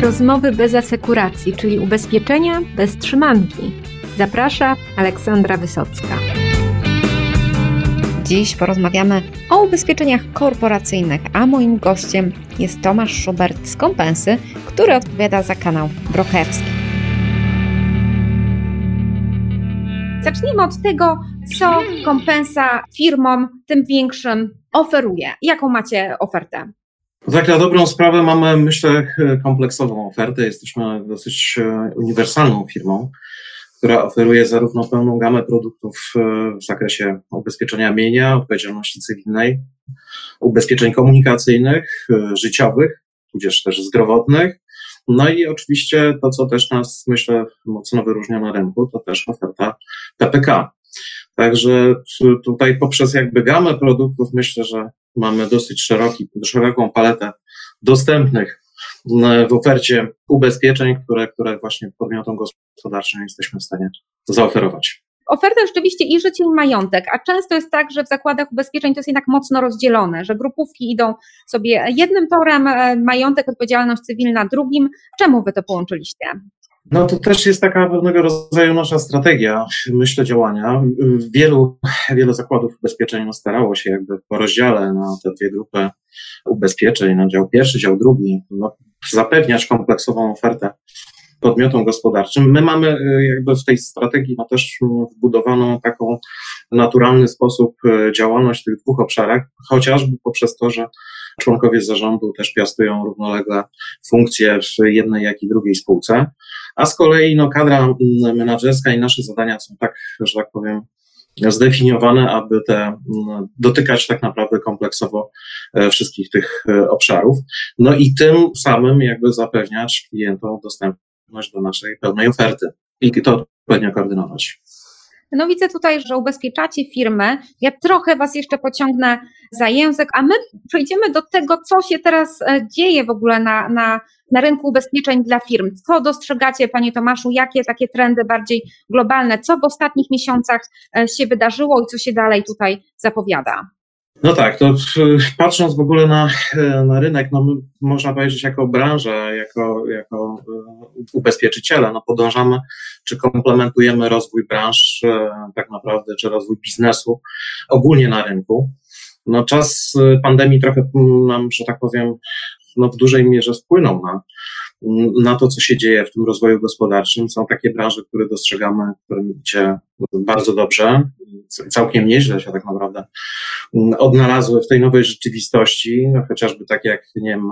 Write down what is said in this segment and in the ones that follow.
Rozmowy bez asekuracji, czyli ubezpieczenia bez trzymanki. Zaprasza Aleksandra Wysocka. Dziś porozmawiamy o ubezpieczeniach korporacyjnych, a moim gościem jest Tomasz Schubert z Kompensy, który odpowiada za kanał brokerski. Zacznijmy od tego, co kompensa firmom tym większym oferuje. Jaką macie ofertę? Tak, na dobrą sprawę mamy, myślę, kompleksową ofertę. Jesteśmy dosyć e, uniwersalną firmą, która oferuje zarówno pełną gamę produktów e, w zakresie ubezpieczenia mienia, odpowiedzialności cywilnej, ubezpieczeń komunikacyjnych, e, życiowych, tudzież też zdrowotnych. No i oczywiście to, co też nas, myślę, mocno wyróżnia na rynku, to też oferta PPK. Także tutaj poprzez jakby gamę produktów myślę, że mamy dosyć szeroki, szeroką paletę dostępnych w ofercie ubezpieczeń, które, które właśnie podmiotom gospodarczym jesteśmy w stanie zaoferować. Oferta rzeczywiście i życie, i majątek, a często jest tak, że w zakładach ubezpieczeń to jest jednak mocno rozdzielone, że grupówki idą sobie jednym torem, e, majątek, odpowiedzialność cywilna drugim. Czemu wy to połączyliście? No to też jest taka pewnego rodzaju nasza strategia, myślę, działania. Wielu, wiele zakładów ubezpieczeń starało się jakby po rozdziale na te dwie grupy ubezpieczeń, na dział pierwszy, dział drugi, no, zapewniać kompleksową ofertę podmiotom gospodarczym. My mamy y, jakby w tej strategii no też wbudowaną taką naturalny sposób y, działalność w tych dwóch obszarach, chociażby poprzez to, że członkowie zarządu też piastują równolegle funkcje w jednej, jak i drugiej spółce. A z kolei no, kadra mm, menedżerska i nasze zadania są tak, że tak powiem, zdefiniowane, aby te mm, dotykać tak naprawdę kompleksowo e, wszystkich tych e, obszarów. No i tym samym jakby zapewniać klientom dostępność do naszej pełnej oferty i to odpowiednio koordynować. No widzę tutaj, że ubezpieczacie firmę. Ja trochę Was jeszcze pociągnę za język, a my przejdziemy do tego, co się teraz e, dzieje w ogóle na, na, na rynku ubezpieczeń dla firm. Co dostrzegacie, Panie Tomaszu, jakie takie trendy bardziej globalne, co w ostatnich miesiącach e, się wydarzyło i co się dalej tutaj zapowiada? No tak, to patrząc w ogóle na, na rynek, no można powiedzieć jako branża, jako, jako e, ubezpieczyciele, no podążamy, czy komplementujemy rozwój branż e, tak naprawdę, czy rozwój biznesu ogólnie na rynku. No czas e, pandemii trochę nam, że tak powiem, no w dużej mierze wpłynął na, na to, co się dzieje w tym rozwoju gospodarczym. Są takie branże, które dostrzegamy, które idzie bardzo dobrze, całkiem nieźle się tak naprawdę odnalazły w tej nowej rzeczywistości, no chociażby takie jak, nie wiem,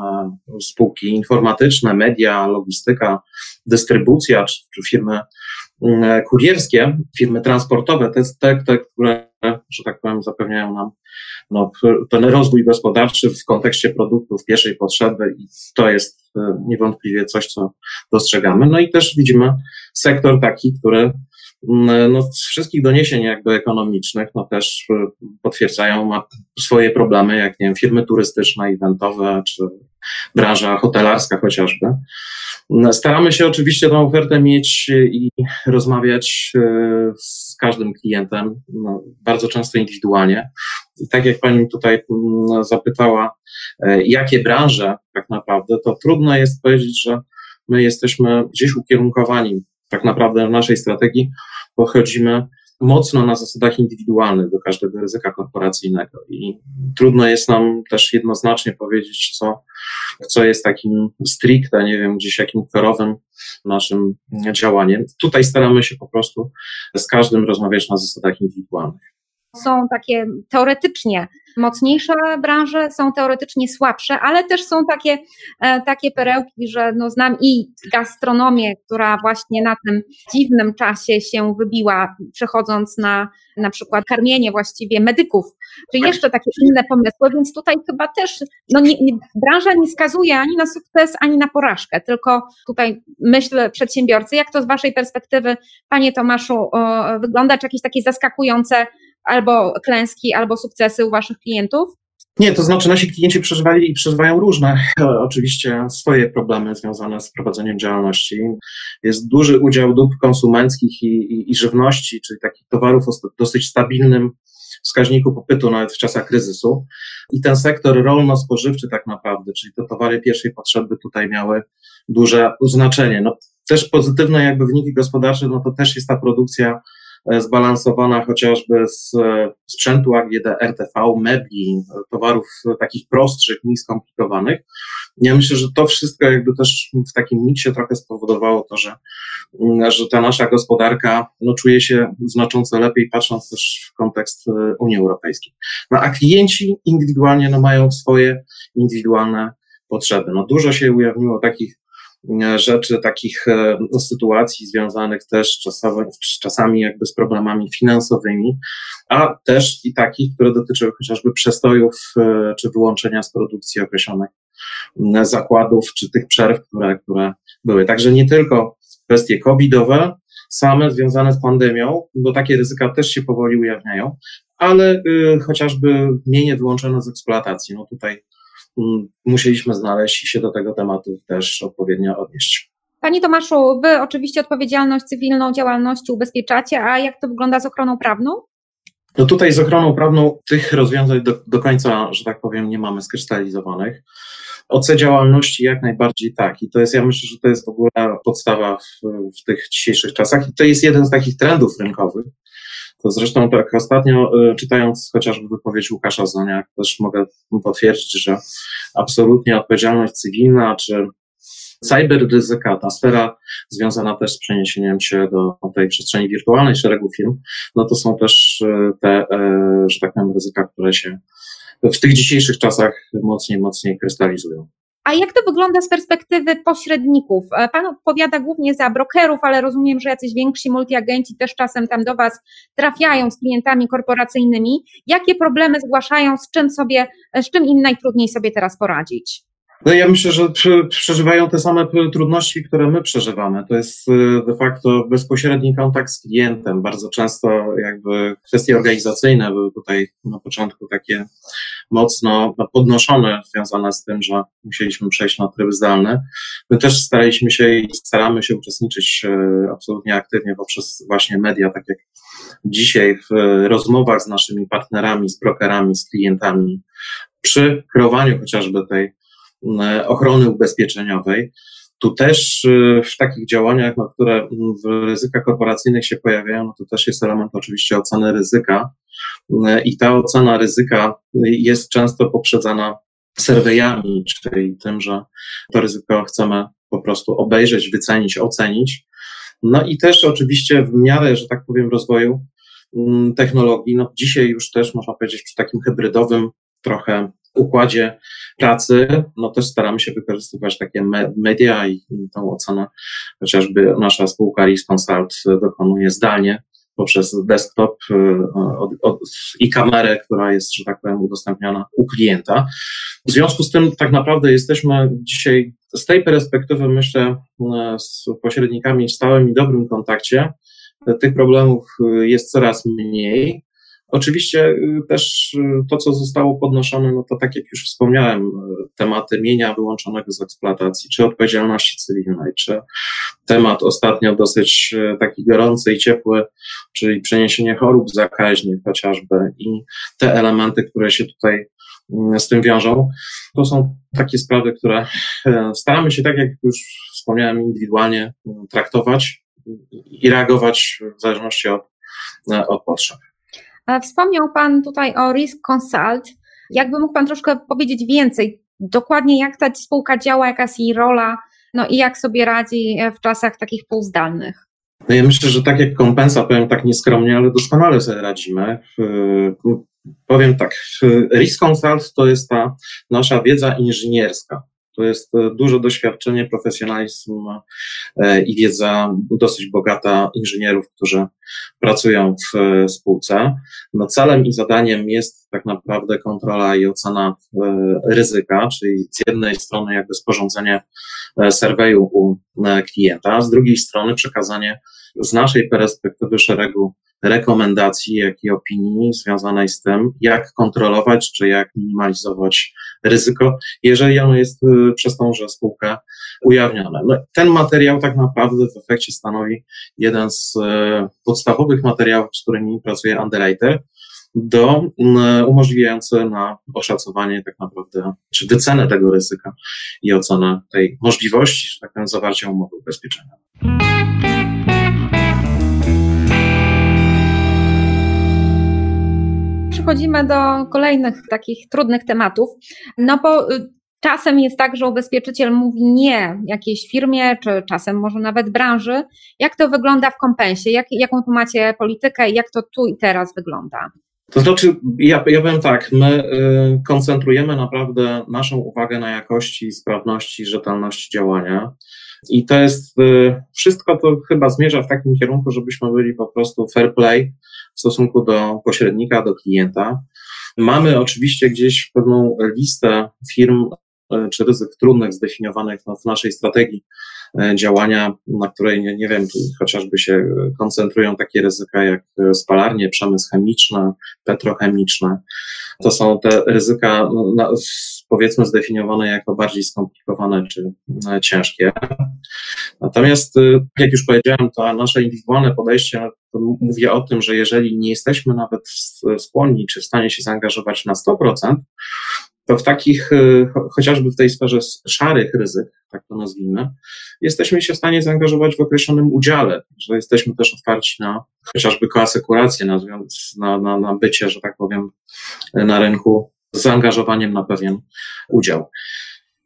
spółki informatyczne, media, logistyka, dystrybucja, czy, czy firmy mm, kurierskie, firmy transportowe, te, te, te, które, że tak powiem, zapewniają nam no, ten rozwój gospodarczy w kontekście produktów pierwszej potrzeby i to jest e, niewątpliwie coś, co dostrzegamy. No i też widzimy sektor taki, który no, z wszystkich doniesień jakby ekonomicznych, no też e, potwierdzają, swoje problemy, jak nie wiem, firmy turystyczne, eventowe, czy branża hotelarska chociażby. Staramy się oczywiście tą ofertę mieć i rozmawiać e, z każdym klientem, no, bardzo często indywidualnie. I tak jak Pani tutaj mm, zapytała, jakie branże tak naprawdę, to trudno jest powiedzieć, że my jesteśmy gdzieś ukierunkowani tak naprawdę w naszej strategii, pochodzimy mocno na zasadach indywidualnych do każdego ryzyka korporacyjnego i trudno jest nam też jednoznacznie powiedzieć, co, co jest takim stricte, nie wiem, gdzieś jakim korowym naszym działaniem. Tutaj staramy się po prostu z każdym rozmawiać na zasadach indywidualnych są takie teoretycznie mocniejsze branże, są teoretycznie słabsze, ale też są takie, e, takie perełki, że no znam i gastronomię, która właśnie na tym dziwnym czasie się wybiła, przechodząc na na przykład karmienie właściwie medyków, czy jeszcze takie inne pomysły, więc tutaj chyba też no nie, nie, branża nie skazuje ani na sukces, ani na porażkę, tylko tutaj myślę przedsiębiorcy, jak to z Waszej perspektywy, Panie Tomaszu, o, wygląda, czy jakieś takie zaskakujące albo klęski, albo sukcesy u Waszych klientów? Nie, to znaczy nasi klienci przeżywali i przeżywają różne, oczywiście swoje problemy związane z prowadzeniem działalności. Jest duży udział dóbr konsumenckich i, i, i żywności, czyli takich towarów o dosyć stabilnym wskaźniku popytu nawet w czasach kryzysu. I ten sektor rolno-spożywczy tak naprawdę, czyli te towary pierwszej potrzeby tutaj miały duże znaczenie. No, też pozytywne jakby wyniki gospodarcze, no to też jest ta produkcja zbalansowana chociażby z e, sprzętu AGD, RTV, mebli, towarów takich prostszych, mniej skomplikowanych. Ja myślę, że to wszystko jakby też w takim miksie trochę spowodowało to, że, mm, że ta nasza gospodarka no, czuje się znacząco lepiej, patrząc też w kontekst e, Unii Europejskiej. No a klienci indywidualnie no, mają swoje indywidualne potrzeby. No, dużo się ujawniło takich E, rzeczy, takich e, sytuacji związanych też czasami, czasami jakby z problemami finansowymi, a też i takich, które dotyczyły chociażby przestojów e, czy wyłączenia z produkcji określonych zakładów, czy tych przerw, które, które były. Także nie tylko kwestie covidowe, same związane z pandemią, bo takie ryzyka też się powoli ujawniają, ale y, chociażby mienie wyłączone z eksploatacji. No tutaj musieliśmy znaleźć i się do tego tematu też odpowiednio odnieść. Panie Tomaszu, Wy oczywiście odpowiedzialność cywilną działalności ubezpieczacie, a jak to wygląda z ochroną prawną? No tutaj z ochroną prawną tych rozwiązań do, do końca, że tak powiem, nie mamy skrystalizowanych. OC działalności jak najbardziej tak. I to jest, ja myślę, że to jest w ogóle podstawa w, w tych dzisiejszych czasach. I to jest jeden z takich trendów rynkowych, to zresztą tak ostatnio y, czytając chociażby wypowiedź Łukasza Zonia, też mogę potwierdzić, że absolutnie odpowiedzialność cywilna czy cyberryzyka, ta sfera związana też z przeniesieniem się do tej przestrzeni wirtualnej szeregu firm, no to są też y, te, y, że tak powiem, ryzyka, które się w tych dzisiejszych czasach mocniej, mocniej krystalizują. A jak to wygląda z perspektywy pośredników? E, pan odpowiada głównie za brokerów, ale rozumiem, że jacyś więksi multiagenci też czasem tam do Was trafiają z klientami korporacyjnymi. Jakie problemy zgłaszają, z czym sobie, z czym im najtrudniej sobie teraz poradzić? No ja myślę, że przeżywają te same trudności, które my przeżywamy. To jest y, de facto bezpośredni kontakt z klientem. Bardzo często jakby kwestie organizacyjne były tutaj na początku takie mocno podnoszone, związane z tym, że musieliśmy przejść na tryb zdalny. My też staraliśmy się i staramy się uczestniczyć y, absolutnie aktywnie poprzez właśnie media, tak jak dzisiaj w rozmowach z naszymi partnerami, z brokerami, z klientami, przy kreowaniu chociażby tej E, ochrony ubezpieczeniowej. Tu też e, w takich działaniach, no, które w ryzykach korporacyjnych się pojawiają, no to też jest element oczywiście oceny ryzyka. E, I ta ocena ryzyka jest często poprzedzana serwejami, czyli tym, że to ryzyko chcemy po prostu obejrzeć, wycenić, ocenić. No i też oczywiście w miarę, że tak powiem, rozwoju mm, technologii, no dzisiaj już też można powiedzieć przy takim hybrydowym trochę układzie pracy, no też staramy się wykorzystywać takie media i tą ocenę chociażby nasza spółka RIS Consult dokonuje zdalnie poprzez desktop y, od, od, i kamerę, która jest, że tak powiem, udostępniana u klienta. W związku z tym tak naprawdę jesteśmy dzisiaj z tej perspektywy, myślę, y, z pośrednikami w stałym i dobrym kontakcie. Tych problemów y, jest coraz mniej. Oczywiście y, też y, to, co zostało podnoszone, no to tak jak już wspomniałem, y, tematy mienia wyłączonego z eksploatacji, czy odpowiedzialności cywilnej, czy temat ostatnio dosyć taki gorący i ciepły, czyli przeniesienie chorób zakaźnych chociażby i te elementy, które się tutaj z tym wiążą. To są takie sprawy, które staramy się, tak jak już wspomniałem, indywidualnie traktować i reagować w zależności od, od potrzeb. E, wspomniał Pan tutaj o Risk Consult. Jakby mógł Pan troszkę powiedzieć więcej, dokładnie jak ta spółka działa, jaka jest jej rola, no i jak sobie radzi e, w czasach takich półzdalnych? No ja myślę, że tak jak kompensa, powiem tak nieskromnie, ale doskonale sobie radzimy. Powiem tak, Risk Consult to jest ta nasza wiedza inżynierska. To jest e, duże doświadczenie, profesjonalizm e, i wiedza dosyć bogata inżynierów, którzy pracują w e, spółce. No celem i zadaniem jest tak naprawdę kontrola i ocena ryzyka, czyli z jednej strony jakby sporządzenie serweju u klienta, z drugiej strony przekazanie z naszej perspektywy szeregu rekomendacji, jak i opinii związanej z tym, jak kontrolować, czy jak minimalizować ryzyko, jeżeli ono jest y, przez tąże spółkę ujawnione. No, ten materiał tak naprawdę w efekcie stanowi jeden z y, podstawowych materiałów, z którymi pracuje Underwriter. do umożliwiające na oszacowanie tak naprawdę, czy wycenę tego ryzyka i ocenę tej możliwości, że tak powiem, zawarcia umowy ubezpieczenia. Przechodzimy do kolejnych takich trudnych tematów, no bo y, Czasem jest tak, że ubezpieczyciel mówi nie jakiejś firmie, czy czasem może nawet branży. Jak to wygląda w kompensie? Jak, jaką tu macie politykę jak to tu i teraz wygląda? To znaczy, ja, ja powiem tak, my y, koncentrujemy naprawdę naszą uwagę na jakości, sprawności, rzetelności działania. I to jest y, wszystko, to chyba zmierza w takim kierunku, żebyśmy byli po prostu fair play w stosunku do pośrednika, do klienta. Mamy oczywiście gdzieś pewną listę firm, czy ryzyk trudnych zdefiniowanych w naszej strategii e, działania, na której, nie, nie wiem, chociażby się koncentrują takie ryzyka jak spalarnie, przemysł chemiczny, petrochemiczny. To są te ryzyka, no, powiedzmy, zdefiniowane jako bardziej skomplikowane czy e, ciężkie. Natomiast, jak już powiedziałem, to nasze indywidualne podejście mówi o tym, że jeżeli nie jesteśmy nawet skłonni czy w stanie się zaangażować na 100%, to w takich, e, chociażby w tej sferze szarych ryzyk, tak to nazwijmy, jesteśmy się w stanie zaangażować w określonym udziale, że jesteśmy też otwarci na chociażby koasekurację, na, na, na, bycie, że tak powiem, na rynku z zaangażowaniem na pewien udział.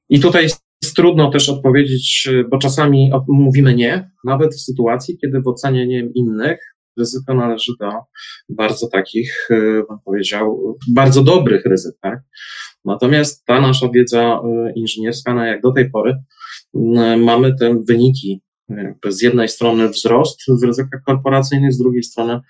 I tutaj jest trudno też odpowiedzieć, bo czasami mówimy nie, nawet w sytuacji, kiedy w ocenie nie wiem, innych ryzyko należy do bardzo takich, e, bym powiedział, bardzo dobrych ryzyk, tak? Natomiast ta nasza wiedza y, inżynierska, no jak do tej pory, mamy te wyniki. Z jednej strony wzrost w ryzykach korporacyjnych, z drugiej strony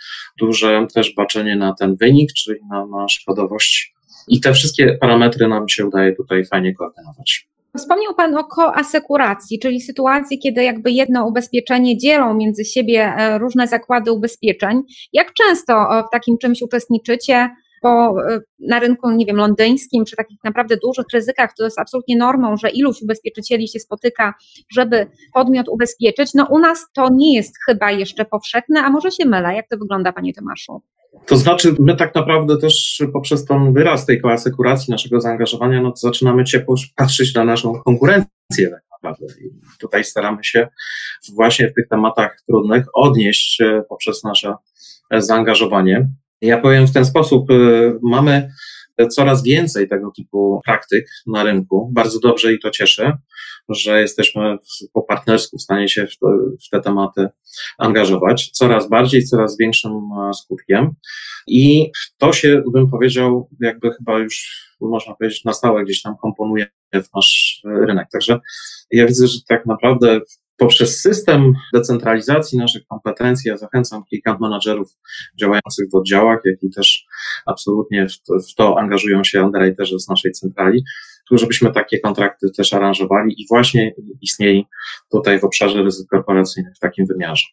duże też baczenie na ten wynik, czyli na, na szkodowość. I te wszystkie parametry nam się udaje tutaj fajnie koordynować. Wspomniał Pan o koasekuracji, czyli sytuacji, kiedy jakby jedno ubezpieczenie dzielą między siebie e, różne zakłady ubezpieczeń. Jak często w takim czymś uczestniczycie? Bo e, na rynku, nie wiem, londyńskim, przy takich naprawdę dużych ryzykach, to jest absolutnie normą, że iluś ubezpieczycieli się spotyka, żeby podmiot ubezpieczyć. No u nas to nie jest chyba jeszcze powszechne, a może się mylę. Jak to wygląda, panie Tomaszu? To znaczy, my tak naprawdę też poprzez ten wyraz tej koasekuracji naszego zaangażowania, no to zaczynamy ciepło patrzeć na naszą konkurencję tak naprawdę. I tutaj staramy się właśnie w tych tematach trudnych odnieść poprzez nasze zaangażowanie. Ja powiem w ten sposób, y, mamy coraz więcej tego typu praktyk na rynku. Bardzo dobrze i to cieszy, że jesteśmy po partnersku w stanie się w, to, w te tematy angażować. Coraz bardziej, coraz większym e, skutkiem. I to się, bym powiedział, jakby chyba już można powiedzieć na stałe gdzieś tam komponuje w nasz rynek. Także ja widzę, że tak naprawdę poprzez system decentralizacji naszych kompetencji, ja zachęcam kilka menadżerów działających w oddziałach, jak i też absolutnie w to, w to angażują się underwriterzy z naszej centrali, żebyśmy takie kontrakty też aranżowali i właśnie istnieli tutaj w obszarze ryzyk korporacyjnych w takim wymiarze.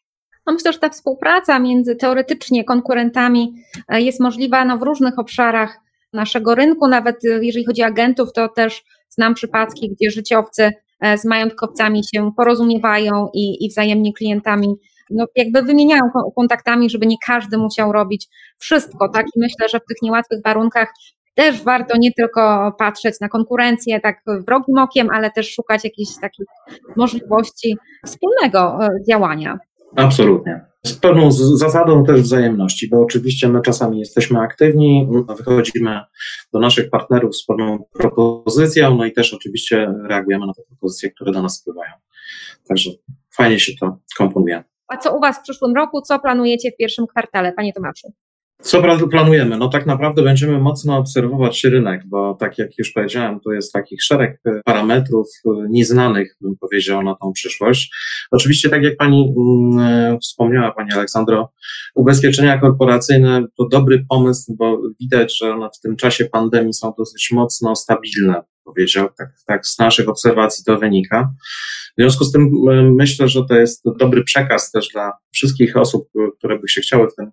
No myślę, że ta współpraca między teoretycznie konkurentami e, jest możliwa no, w różnych obszarach naszego rynku, nawet e, jeżeli chodzi o agentów, to też znam przypadki, gdzie życiowcy z majątkowcami się porozumiewają i, i wzajemnie klientami no, jakby wymieniają kontaktami, żeby nie każdy musiał robić wszystko, tak? I myślę, że w tych niełatwych warunkach też warto nie tylko patrzeć na konkurencję tak wrogim okiem, ale też szukać jakichś takich możliwości wspólnego e, działania. Absolutnie. Z pewną zasadą też wzajemności, bo oczywiście my czasami jesteśmy aktywni, wychodzimy do naszych partnerów z pewną propozycją, no i też oczywiście reagujemy na te propozycje, które do nas wpływają. Także fajnie się to komponuje. A co u Was w przyszłym roku? Co planujecie w pierwszym kwartale, Panie Tomaszu? Co planujemy? No tak naprawdę będziemy mocno obserwować rynek, bo tak jak już powiedziałem, tu jest takich szereg parametrów e, nieznanych, bym powiedział, na tą przyszłość. Oczywiście, tak jak Pani mm, e, wspomniała, Pani Aleksandro, ubezpieczenia korporacyjne to dobry pomysł, bo widać, że one w tym czasie pandemii są dosyć mocno stabilne powiedział, tak, tak z naszych obserwacji to wynika. W związku z tym myślę, że to jest dobry przekaz też dla wszystkich osób, które by się chciały w ten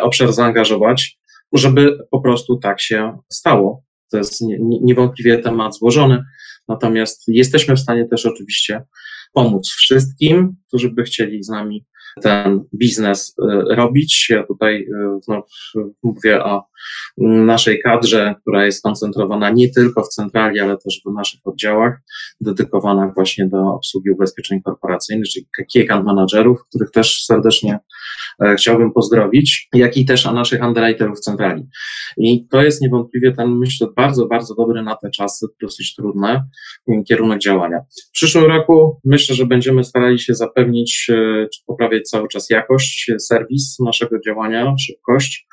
obszar zaangażować, żeby po prostu tak się stało. To jest niewątpliwie temat złożony, natomiast jesteśmy w stanie też oczywiście pomóc wszystkim, którzy by chcieli z nami ten biznes e, robić. Ja tutaj e, no, mówię o naszej kadrze, która jest skoncentrowana nie tylko w centrali, ale też w naszych oddziałach, dedykowana właśnie do obsługi ubezpieczeń korporacyjnych, czyli key account managerów, których też serdecznie chciałbym pozdrowić, jak i też o naszych underwriterów centrali. I to jest niewątpliwie ten, myślę, bardzo, bardzo dobry na te czasy, dosyć trudne, kierunek działania. W przyszłym roku myślę, że będziemy starali się zapewnić, czy poprawiać cały czas jakość, serwis naszego działania, szybkość,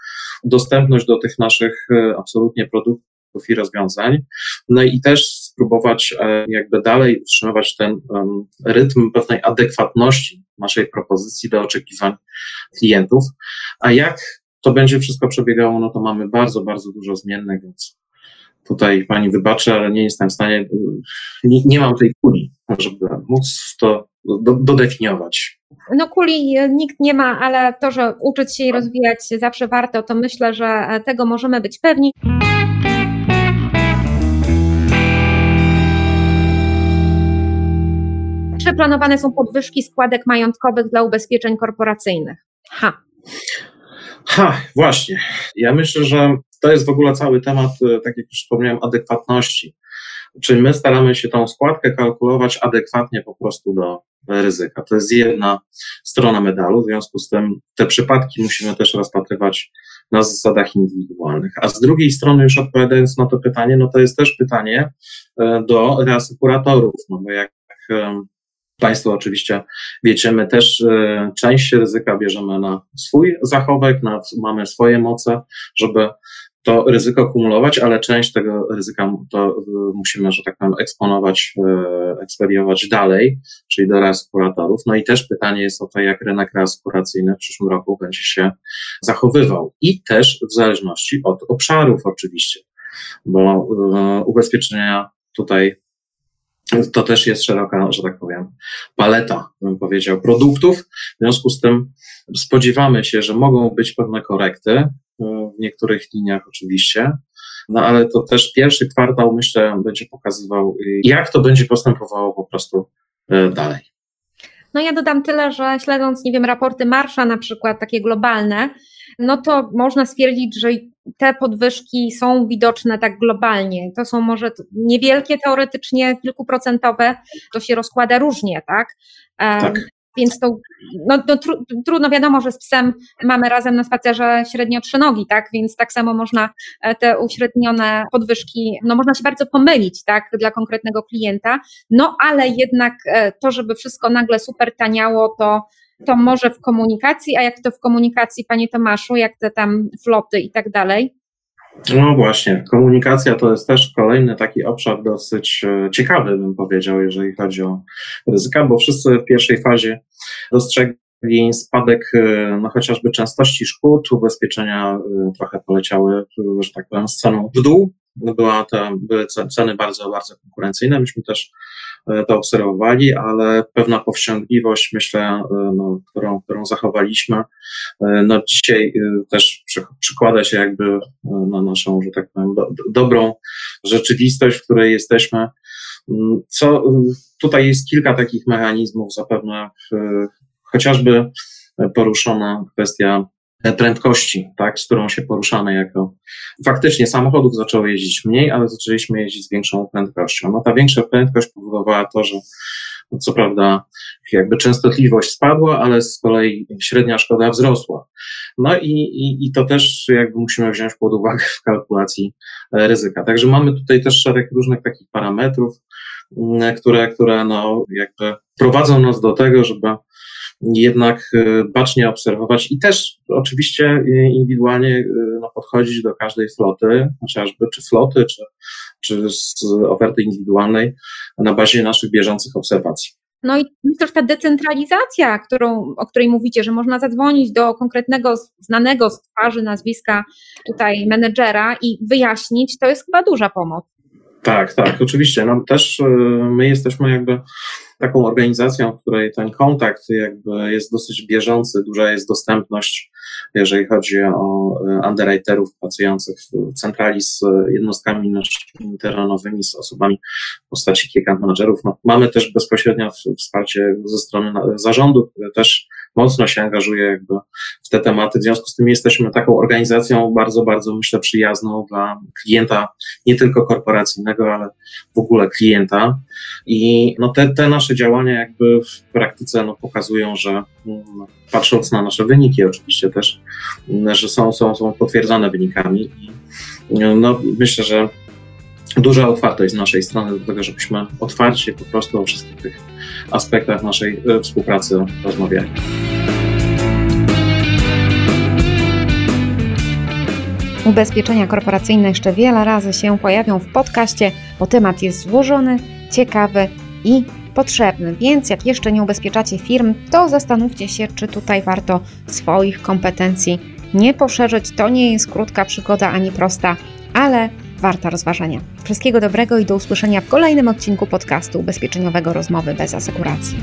dostępność do tych naszych e, absolutnie produktów i rozwiązań. No i też spróbować e, jakby dalej utrzymywać ten rytm pewnej adekwatności naszej propozycji do oczekiwań klientów. A jak to będzie wszystko przebiegało, no to mamy bardzo, bardzo dużo zmiennych, więc tutaj pani wybaczy, ale nie jestem w stanie, nie, nie mam tej kuli, żeby móc to do, dodefiniować. No kuli nikt nie ma, ale to, że uczyć się i rozwijać zawsze warto, to myślę, że tego możemy być pewni. Czy planowane są podwyżki składek majątkowych dla ubezpieczeń korporacyjnych? Ha. Ha, właśnie. Ja myślę, że to jest w ogóle cały temat, e, tak jak już wspomniałem, adekwatności. Czyli my staramy się tą składkę kalkulować adekwatnie po prostu do ryzyka. To jest jedna strona medalu, w związku z tym te przypadki musimy też rozpatrywać na zasadach indywidualnych. A z drugiej strony, już odpowiadając na to pytanie, no to jest też pytanie e, do reasykuratorów, no bo jak Państwo oczywiście wiecie, my też e, część ryzyka bierzemy na swój zachowek, na, mamy swoje moce, żeby to ryzyko kumulować, ale część tego ryzyka to musimy, że tak powiem, eksponować, y, ekspediować dalej, czyli do reasekuratorów. No i też pytanie jest o to, jak rynek reasekuracyjny w przyszłym roku będzie się zachowywał. I też w zależności od obszarów oczywiście, bo y, ubezpieczenia tutaj to też jest szeroka, że tak powiem, paleta, bym powiedział, produktów. W związku z tym spodziewamy się, że mogą być pewne korekty, w niektórych liniach oczywiście. No ale to też pierwszy kwartał, myślę, będzie pokazywał, jak to będzie postępowało po prostu e, dalej. No ja dodam tyle, że śledząc, nie wiem, raporty Marsza na przykład, takie globalne, no to można stwierdzić, że te podwyżki są widoczne tak globalnie. To są może niewielkie teoretycznie, kilkuprocentowe, to się rozkłada różnie, tak? tak. Więc to no, no tru, trudno wiadomo, że z psem mamy razem na spacerze średnio trzy nogi, tak? Więc tak samo można e, te uśrednione podwyżki, no można się bardzo pomylić, tak, dla konkretnego klienta. No ale jednak e, to, żeby wszystko nagle super taniało, to to może w komunikacji, a jak to w komunikacji, panie Tomaszu, jak te tam floty i tak dalej? No właśnie, komunikacja to jest też kolejny taki obszar dosyć e, ciekawy, bym powiedział, jeżeli chodzi o ryzyka, bo wszyscy w pierwszej fazie dostrzegli spadek e, no, chociażby częstości szkód, ubezpieczenia e, trochę poleciały, że tak powiem, z ceną w dół. Była to, były ceny bardzo, bardzo konkurencyjne. Myśmy też to obserwowali, ale pewna powściągliwość, myślę, e, no, którą, którą zachowaliśmy, e, no dzisiaj też przykłada się jakby na naszą, że tak powiem, do, dobrą rzeczywistość, w której jesteśmy. Mm, co tutaj jest kilka takich mechanizmów, zapewne chociażby poruszona kwestia prędkości, tak, z którą się poruszamy jako. Faktycznie samochodów zaczęło jeździć mniej, ale zaczęliśmy jeździć z większą prędkością. No ta większa prędkość powodowała to, że no, co prawda jakby częstotliwość spadła, ale z kolei średnia szkoda wzrosła. No i, i, i to też jakby musimy wziąć pod uwagę w kalkulacji e, ryzyka. Także mamy tutaj też szereg różnych takich parametrów, które, które no jakby prowadzą nas do tego, żeby jednak e, bacznie obserwować i też oczywiście e, indywidualnie e, no, podchodzić do każdej floty, chociażby czy floty, czy, czy z oferty indywidualnej na bazie naszych bieżących obserwacji. No i też ta decentralizacja, którą, o której mówicie, że można zadzwonić do konkretnego, znanego z twarzy, nazwiska tutaj menedżera i wyjaśnić, to jest chyba duża pomoc. Tak, tak, oczywiście. No też my jesteśmy jakby taką organizacją, w której ten kontakt jakby jest dosyć bieżący, duża jest dostępność jeżeli chodzi o underwriterów pracujących w centrali z jednostkami naszymi terenowymi, z osobami w postaci key managerów. No, mamy też bezpośrednio wsparcie ze strony zarządu, które też mocno się angażuje jakby w te tematy. W związku z tym jesteśmy taką organizacją bardzo, bardzo myślę przyjazną dla klienta, nie tylko korporacyjnego, ale w ogóle klienta. I no te, te nasze działania jakby w praktyce no, pokazują, że no, patrząc na nasze wyniki oczywiście też, że są, są, są potwierdzone wynikami i no, myślę, że duża otwartość z naszej strony do tego, żebyśmy otwarcie po prostu o wszystkich tych aspektach naszej e, współpracy rozmawiali. Ubezpieczenia korporacyjne jeszcze wiele razy się pojawią w podcaście, bo temat jest złożony, ciekawy i potrzebny. Więc jak jeszcze nie ubezpieczacie firm, to zastanówcie się, czy tutaj warto swoich kompetencji nie poszerzyć. To nie jest krótka przygoda ani prosta, ale warta rozważenia. Wszystkiego dobrego i do usłyszenia w kolejnym odcinku podcastu ubezpieczeniowego Rozmowy bez asekuracji.